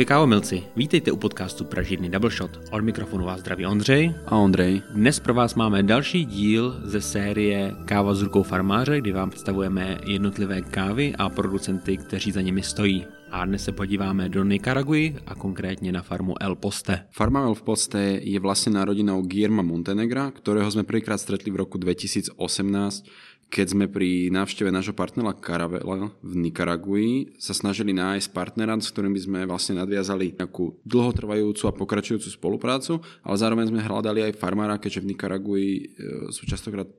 Ahoj kávomilci, vítejte u podcastu Pražírny Double Shot. Od mikrofonu vás zdraví Ondřej. A Ondřej. Dnes pro vás máme další díl ze série Káva s rukou farmáře, kdy vám představujeme jednotlivé kávy a producenty, kteří za nimi stojí. A dnes se podíváme do Nicaraguy a konkrétně na farmu El Poste. Farma El Poste je vlastně rodinou Guillerma Montenegra, kterého jsme prvýkrát stretli v roku 2018 keď sme pri návšteve nášho partnera Caravela v Nikaragui sa snažili nájsť partnera, s ktorým by sme vlastne nadviazali nejakú dlhotrvajúcu a pokračujúcu spoluprácu, ale zároveň sme hľadali aj farmára, keďže v Nikaragui e, sú častokrát e,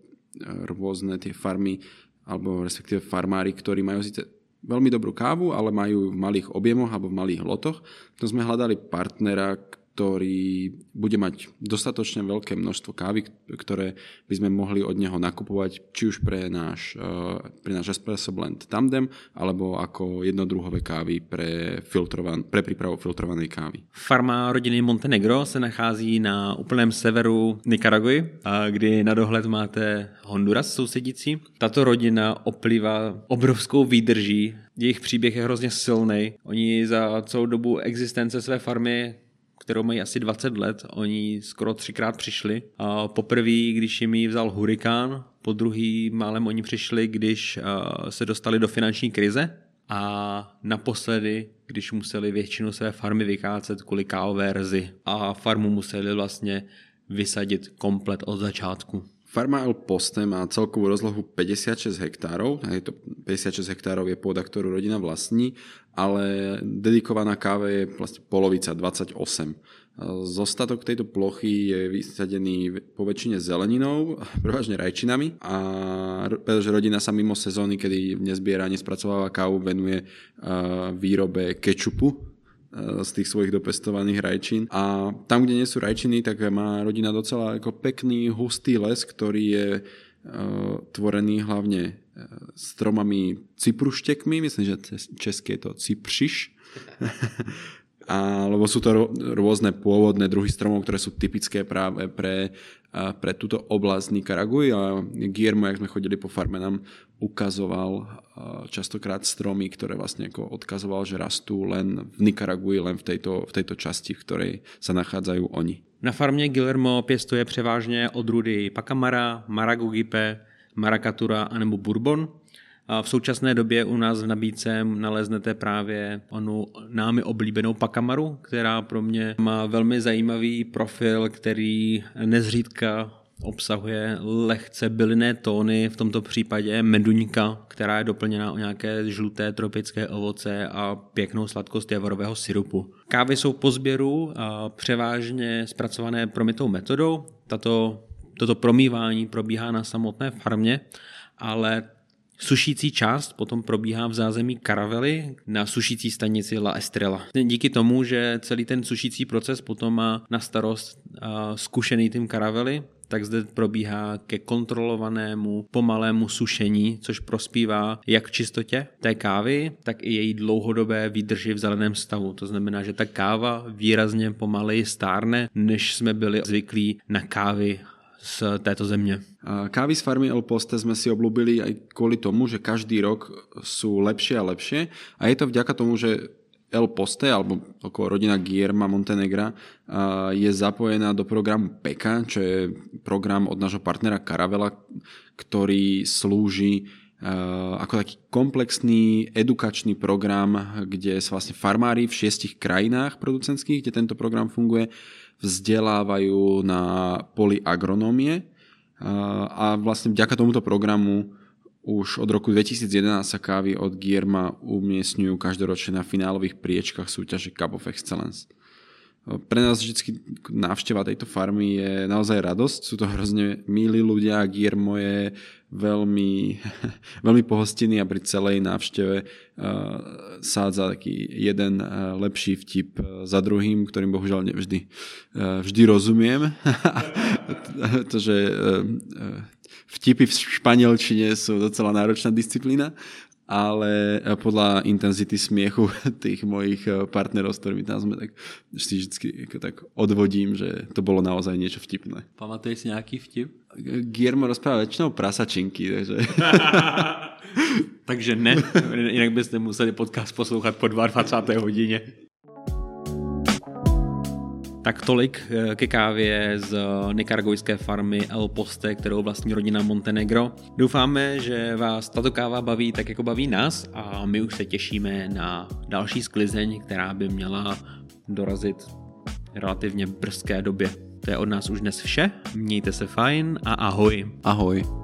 rôzne tie farmy, alebo respektíve farmári, ktorí majú síce veľmi dobrú kávu, ale majú v malých objemoch alebo v malých lotoch. To sme hľadali partnera, ktorý bude mať dostatočne veľké množstvo kávy, ktoré by sme mohli od neho nakupovať, či už pre náš, eh, pre náš espresso blend Tandem, alebo ako jednodruhové kávy pre, filtrovan, pre prípravu filtrovanej kávy. Farma rodiny Montenegro se nachází na úplném severu Nicaraguy, kdy na dohled máte Honduras sousedící. Tato rodina oplývá obrovskou výdrží, jejich příběh je hrozně silný. Oni za celou dobu existence své farmy kterou mají asi 20 let, oni skoro třikrát přišli. Poprvé, když jim ji vzal hurikán, po druhý málem oni přišli, když se dostali do finanční krize a naposledy, když museli většinu své farmy vykácet kvůli kávové verzi a farmu museli vlastně vysadit komplet od začátku. Farma El Poste má celkovú rozlohu 56 hektárov, je to 56 hektárov je pôda, ktorú rodina vlastní, ale dedikovaná káve je vlastne polovica, 28. Zostatok tejto plochy je vysadený po väčšine zeleninou, prevažne rajčinami. A pretože rodina sa mimo sezóny, kedy nezbiera, nespracováva kávu, venuje výrobe kečupu, z tých svojich dopestovaných rajčín. A tam, kde nie sú rajčiny, tak má rodina docela ako pekný, hustý les, ktorý je uh, tvorený hlavne e, stromami cipruštekmi, myslím, že české je to cipřiš. A, lebo sú to rôzne pôvodné druhy stromov, ktoré sú typické práve pre, pre túto oblasť Nikaraguj. A Guillermo, jak sme chodili po farme, nám ukazoval častokrát stromy, ktoré vlastne ako odkazoval, že rastú len v Nikaraguji, len v tejto, v tejto časti, v ktorej sa nachádzajú oni. Na farmě Guillermo pěstuje převážně odrůdy Pacamara, Maragogipe, Marakatura anebo Bourbon. V současné době u nás v nabídce naleznete právě onu námi oblíbenou Pakamaru, která pro mě má velmi zajímavý profil, který nezřídka obsahuje lehce bylinné tóny, v tomto případě meduňka, která je doplněna o nějaké žluté tropické ovoce a pěknou sladkost javorového syrupu. Kávy jsou po sběru a převážně zpracované promitou metodou. Tato, toto promývání probíhá na samotné farmě, ale Sušící část potom probíhá v zázemí karavely na sušící stanici La Estrella. Díky tomu, že celý ten sušící proces potom má na starost zkušený tým karavely, tak zde probíhá ke kontrolovanému pomalému sušení, což prospívá jak čistotě té kávy, tak i její dlouhodobé výdrži v zeleném stavu. To znamená, že ta káva výrazně pomaleji stárne, než jsme byli zvyklí na kávy z této země. Kávy z farmy El Poste sme si oblúbili aj kvôli tomu, že každý rok sú lepšie a lepšie a je to vďaka tomu, že El Poste, alebo okolo rodina Guillerma Montenegra, je zapojená do programu PECA, čo je program od nášho partnera Caravela, ktorý slúži ako taký komplexný edukačný program, kde sa vlastne farmári v šiestich krajinách producentských, kde tento program funguje, vzdelávajú na poli agronómie a vlastne vďaka tomuto programu už od roku 2011 sa kávy od Gierma umiestňujú každoročne na finálových priečkach súťaže Cup of Excellence. Pre nás vždy návšteva tejto farmy je naozaj radosť. Sú to hrozne milí ľudia a Guillermo je veľmi, veľmi pohostinný a pri celej návšteve uh, sádza taký jeden uh, lepší vtip uh, za druhým, ktorým bohužiaľ nevždy uh, vždy rozumiem. to, že uh, vtipy v španielčine sú docela náročná disciplína, ale eh, podľa intenzity smiechu tých mojich eh, partnerov, s ktorými tam sme, tak si vždy tak odvodím, že to bolo naozaj niečo vtipné. Pamatuješ si nejaký vtip? Guillermo rozpráva väčšinou prasačinky, takže... takže ne, jinak byste museli podcast poslouchat po 22. hodině. Tak tolik eh, ke kávě z nikaragojské farmy El Poste, kterou vlastní rodina Montenegro. Doufáme, že vás tato káva baví tak, jako baví nás a my už se těšíme na další sklizeň, která by měla dorazit relativně brzké době. To je od nás už dnes vše. Mějte se fajn a ahoj. Ahoj.